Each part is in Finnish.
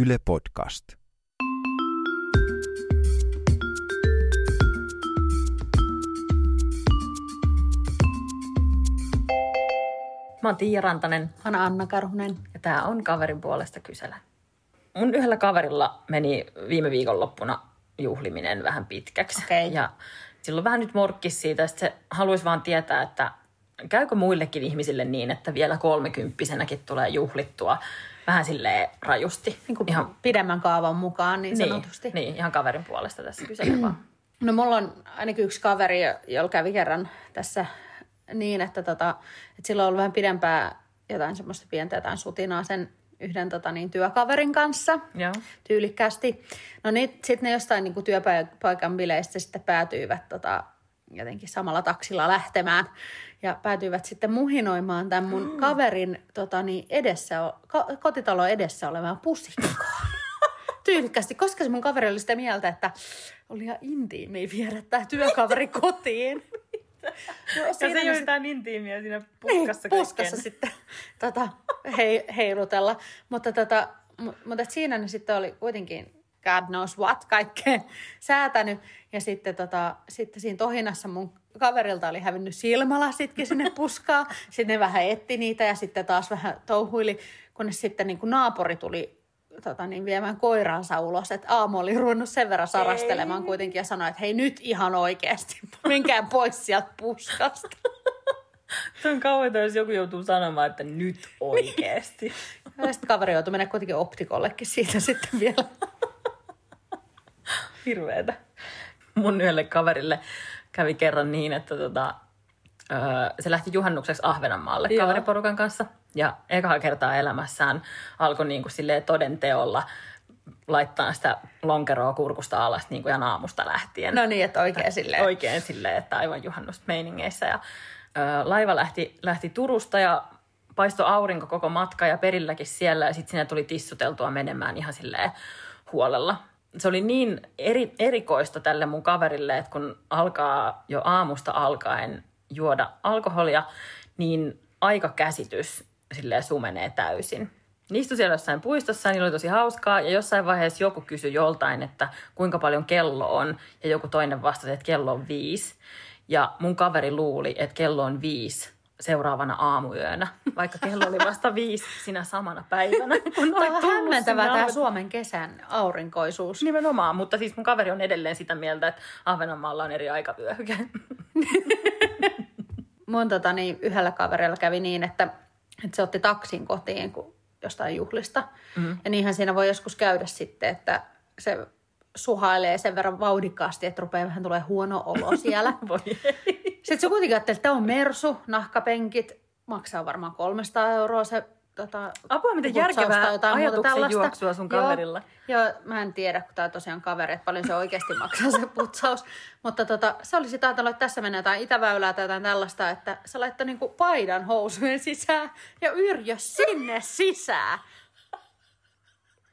Yle Podcast. Mä oon Tiia Rantanen Hanna Anna Karhunen. ja tää on kaverin puolesta kysellä. Mun yhdellä kaverilla meni viime viikonloppuna juhliminen vähän pitkäksi. Okei. Ja silloin vähän nyt morkkis siitä, että se haluaisi vaan tietää, että käykö muillekin ihmisille niin, että vielä kolmekymppisenäkin tulee juhlittua vähän silleen rajusti. Niin kuin ihan, pidemmän kaavan mukaan niin sanotusti. niin, ihan kaverin puolesta tässä kysellä vaan. No mulla on ainakin yksi kaveri, jolla kävi kerran tässä niin, että, tota, että sillä on ollut vähän pidempää jotain semmoista pientä jotain sutinaa sen yhden tota, niin, työkaverin kanssa Joo. tyylikkäästi. No niin, sitten ne jostain niin kuin työpaikan bileistä sitten päätyivät tota, jotenkin samalla taksilla lähtemään ja päätyivät sitten muhinoimaan tämän mun kaverin tota, niin, edessä, ko- kotitalon edessä olevaan pusikkoon. Tyylikkästi, koska se mun kaveri oli sitä mieltä, että oli ihan intiimiä viedä tämä työkaveri kotiin. No, Ja se ole mitään intiimiä siinä niin, puskassa puskassa kaikkeen. sitten tota, hei, heilutella. Mutta, tota, mu- mutta siinä ne sitten oli kuitenkin God knows what kaikkeen säätänyt. Ja sitten, tota, sitten siinä tohinassa mun kaverilta oli hävinnyt silmälasitkin sinne puskaan. Sitten ne vähän etti niitä ja sitten taas vähän touhuili, kunnes sitten niin kuin naapuri tuli tota, niin viemään koiransa ulos. Että aamu oli ruvennut sen verran sarastelemaan kuitenkin ja sanoi, että hei nyt ihan oikeasti, menkää pois sieltä puskasta. Se on kauheeta, jos joku joutuu sanomaan, että nyt oikeesti. Ja sitten kaveri joutui mennä kuitenkin optikollekin siitä sitten vielä. Hirveetä. Mun yhdelle kaverille kävi kerran niin, että tota, öö, se lähti juhannukseksi Ahvenanmaalle Joo. kaveriporukan kanssa. Ja ekaa kertaa elämässään alkoi niin kuin silleen toden teolla laittaa sitä lonkeroa kurkusta alas niin kuin ihan aamusta lähtien. No niin, että oikein silleen. Oikein silleen, että aivan juhannusmeiningeissä. Ja, ö, laiva lähti, lähti Turusta ja paisto aurinko koko matka ja perilläkin siellä. Ja sitten sinne tuli tissuteltua menemään ihan silleen huolella. Se oli niin eri, erikoista tälle mun kaverille, että kun alkaa jo aamusta alkaen juoda alkoholia, niin aikakäsitys silleen sumenee täysin. Ne istui siellä jossain puistossa, niillä oli tosi hauskaa ja jossain vaiheessa joku kysyi joltain, että kuinka paljon kello on ja joku toinen vastasi, että kello on viisi. Ja mun kaveri luuli, että kello on viisi seuraavana aamuyönä, vaikka kello oli vasta viisi sinä samana päivänä. Kun Tämä on hämmentävää sinne tämä Ahven- Suomen kesän aurinkoisuus. Nimenomaan, mutta siis mun kaveri on edelleen sitä mieltä, että Ahvenanmaalla on eri aikavyöhyke. Mun tota, niin, yhdellä kaverilla kävi niin, että, että se otti taksin kotiin kun jostain juhlista. Mm. Ja niinhän siinä voi joskus käydä sitten, että se suhailee sen verran vauhdikkaasti, että rupeaa vähän tulee huono olo siellä. Voi. Sitten se kuitenkin ajatteli, että tämä on mersu, nahkapenkit, maksaa varmaan 300 euroa se tota, Apua, miten järkevää jotain ajatuksen juoksua sun Joo, kaverilla. Joo, mä en tiedä, kun tämä on tosiaan kaveri, että paljon se oikeasti maksaa se putsaus. Mutta tota, se oli sitä ajatellut, että tässä menee jotain itäväylää tai jotain tällaista, että se laittoi niinku paidan housujen sisään ja yrjö sinne sisään.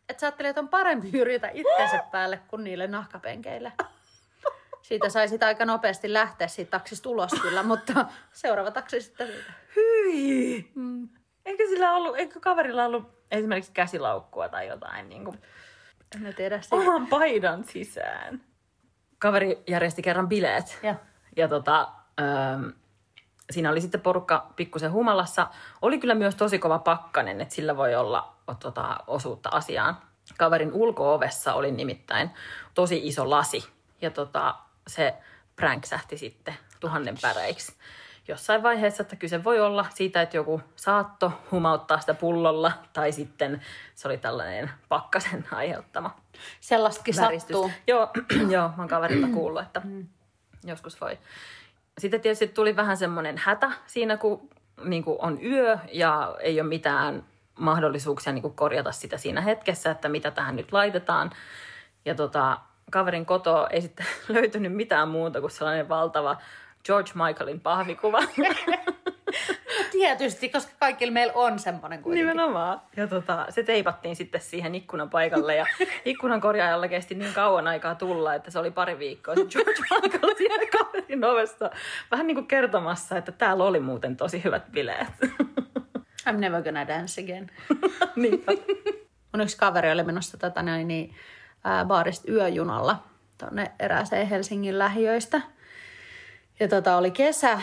Että sä ajattelit, että on parempi yrjitä itsensä päälle kuin niille nahkapenkeille. Siitä sai sitä aika nopeasti lähteä siitä taksista ulos kyllä, mutta seuraava taksi sitten siitä. Hyi! Mm. Eikö sillä ollut, eikö kaverilla ollut esimerkiksi käsilaukkua tai jotain niin kuin En mä tiedä siitä. oman paidan sisään? Kaveri järjesti kerran bileet. Ja. Ja tota, ähm, siinä oli sitten porukka pikkusen humalassa. Oli kyllä myös tosi kova pakkanen, että sillä voi olla o, tota, osuutta asiaan. Kaverin ulkoovessa oli nimittäin tosi iso lasi. Ja tota, se pränksähti sitten tuhannen päreiksi. Jossain vaiheessa, että kyse voi olla siitä, että joku saatto humauttaa sitä pullolla, tai sitten se oli tällainen pakkasen aiheuttama Sellaistakin väristys. sattuu. Joo, joo, mä oon kaverilta kuullut, että joskus voi. Sitten tietysti tuli vähän semmoinen hätä siinä, kun niin kuin on yö ja ei ole mitään mahdollisuuksia niin kuin korjata sitä siinä hetkessä, että mitä tähän nyt laitetaan. Ja tota, kaverin koto ei sitten löytynyt mitään muuta kuin sellainen valtava George Michaelin pahvikuva. Tietysti, koska kaikilla meillä on semmoinen kuitenkin. Nimenomaan. Ja tota, se teipattiin sitten siihen ikkunan paikalle ja ikkunan korjaajalla kesti niin kauan aikaa tulla, että se oli pari viikkoa. Se George Michael siellä kaverin ovesta vähän niin kuin kertomassa, että täällä oli muuten tosi hyvät bileet. I'm never gonna dance again. Niinpä. mun yksi kaveri oli menossa tota, noin, niin, ää, baarista yöjunalla tuonne erääseen Helsingin lähiöistä. Ja tota, oli kesä,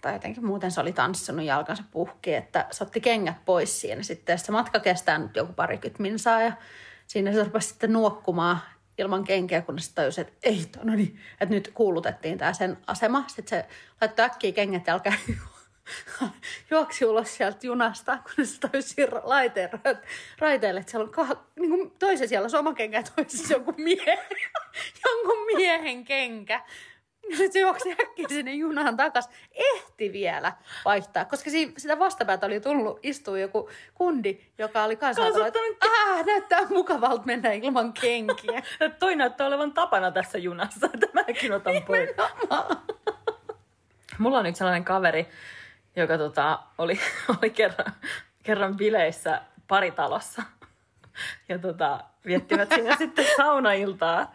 tai jotenkin muuten se oli tanssinut jalkansa puhki, että se otti kengät pois siinä sitten. Se matka kestää nyt joku parikymmentä minsaa ja siinä se rupesi sitten nuokkumaan ilman kenkiä, kun se tajusi, että ei, no niin, että nyt kuulutettiin tämä sen asema. Sitten se laittoi äkkiä kengät jalkaan juoksi ulos sieltä junasta, kun se tajusi laiteen raiteille, että siellä on kah- niin kuin toisen siellä on oma kenkä ja toisessa jonkun miehen, jonkun miehen kenkä. Sitten se juoksi äkkiä sinne junaan takas. Ehti vielä vaihtaa, koska siinä, sitä vastapäätä oli tullut istua joku kundi, joka oli kanssa että ah, näyttää mukavalta mennä ilman kenkiä. Toi näyttää olevan tapana tässä junassa, että mäkin otan pois. Mulla on yksi sellainen kaveri, joka tota, oli, oli kerran, kerran bileissä paritalossa. Ja tota, viettivät siinä sitten saunailtaa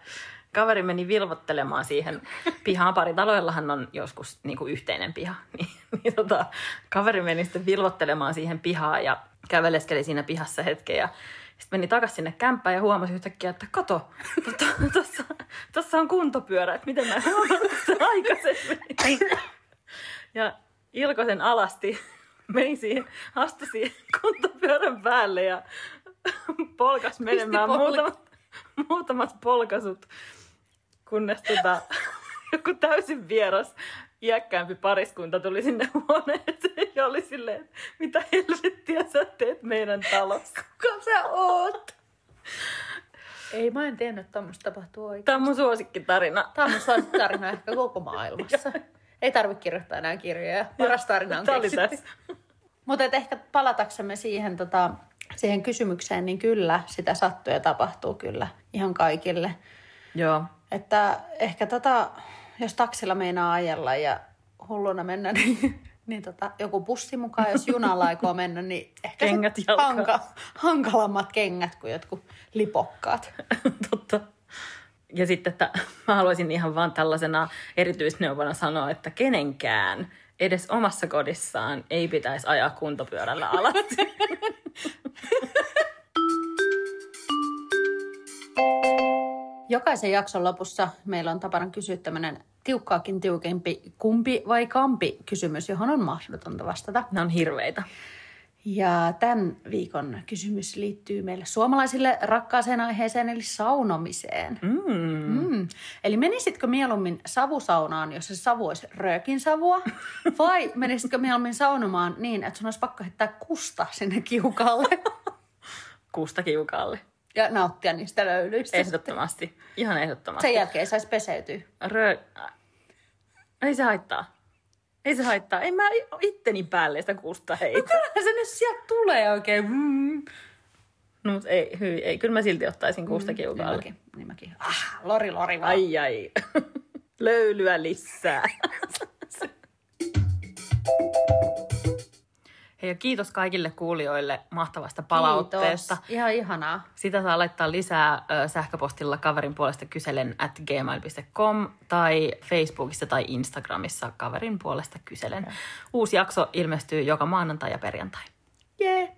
kaveri meni vilvottelemaan siihen pihaan. Pari taloillahan on joskus niin kuin yhteinen piha. Niin, niin tota, kaveri meni sitten vilvottelemaan siihen pihaan ja käveleskeli siinä pihassa hetken ja sitten meni takaisin sinne kämppään ja huomasi yhtäkkiä, että kato, tuossa, tuossa on kuntopyörä, että miten mä en aikaisemmin. Ja Ilko sen alasti, meni siihen, astui siihen kuntopyörän päälle ja polkas menemään muutamat, muutamat polkasut kunnes tota, joku täysin vieras iäkkäämpi pariskunta tuli sinne huoneeseen ja oli silleen, mitä helvettiä sä teet meidän talossa? Kuka sä oot? Ei, mä en tiennyt, että tämmöistä tapahtuu oikein. Tämä on mun suosikkitarina. Tämä on mun suosikkitarina ehkä koko maailmassa. Ei tarvitse kirjoittaa enää kirjoja. Paras tarina on keksitty. Mutta ehkä palataksemme siihen, tota, siihen kysymykseen, niin kyllä sitä sattuu ja tapahtuu kyllä ihan kaikille. Joo. Että ehkä tota, jos taksilla meinaa ajella ja hulluna mennä, niin, niin tota, joku bussi mukaan, jos junalla aikoo mennä, niin ehkä kengät hanka, hankalammat kengät kuin jotkut lipokkaat. Totta. Ja sitten, että mä haluaisin ihan vaan tällaisena erityisneuvona sanoa, että kenenkään edes omassa kodissaan ei pitäisi ajaa kuntopyörällä alas. Jokaisen jakson lopussa meillä on tapana kysyä tämmöinen tiukkaakin tiukempi kumpi vai kampi kysymys, johon on mahdotonta vastata. Ne on hirveitä. Ja tämän viikon kysymys liittyy meille suomalaisille rakkaaseen aiheeseen, eli saunomiseen. Mm. Mm. Eli menisitkö mieluummin savusaunaan, jos se savu olisi röökin savua, vai menisitkö mieluummin saunomaan niin, että sun olisi pakko heittää kusta sinne kiukalle? kusta kiukalle ja nauttia niistä löylyistä. Ehdottomasti. Ihan ehdottomasti. Sen jälkeen saisi peseytyä. Rö... Ei se haittaa. Ei se haittaa. En mä itteni päälle sitä kusta heitä. No kyllähän se nyt sieltä tulee oikein. Mm. No mutta ei, hyi, ei. Kyllä mä silti ottaisin kusta mm, kiukaalle. Niin mäkin, niin mäkin. Ah, lori, lori vaan. Ai, ai. Löylyä lisää. Hei ja kiitos kaikille kuulijoille mahtavasta palautteesta. Kiitos. Ihan ihanaa. Sitä saa laittaa lisää ö, sähköpostilla kaverin puolesta kyselen at gmail.com tai Facebookissa tai Instagramissa kaverin puolesta kyselen. Ja. Uusi jakso ilmestyy joka maanantai ja perjantai. Jee! Yeah.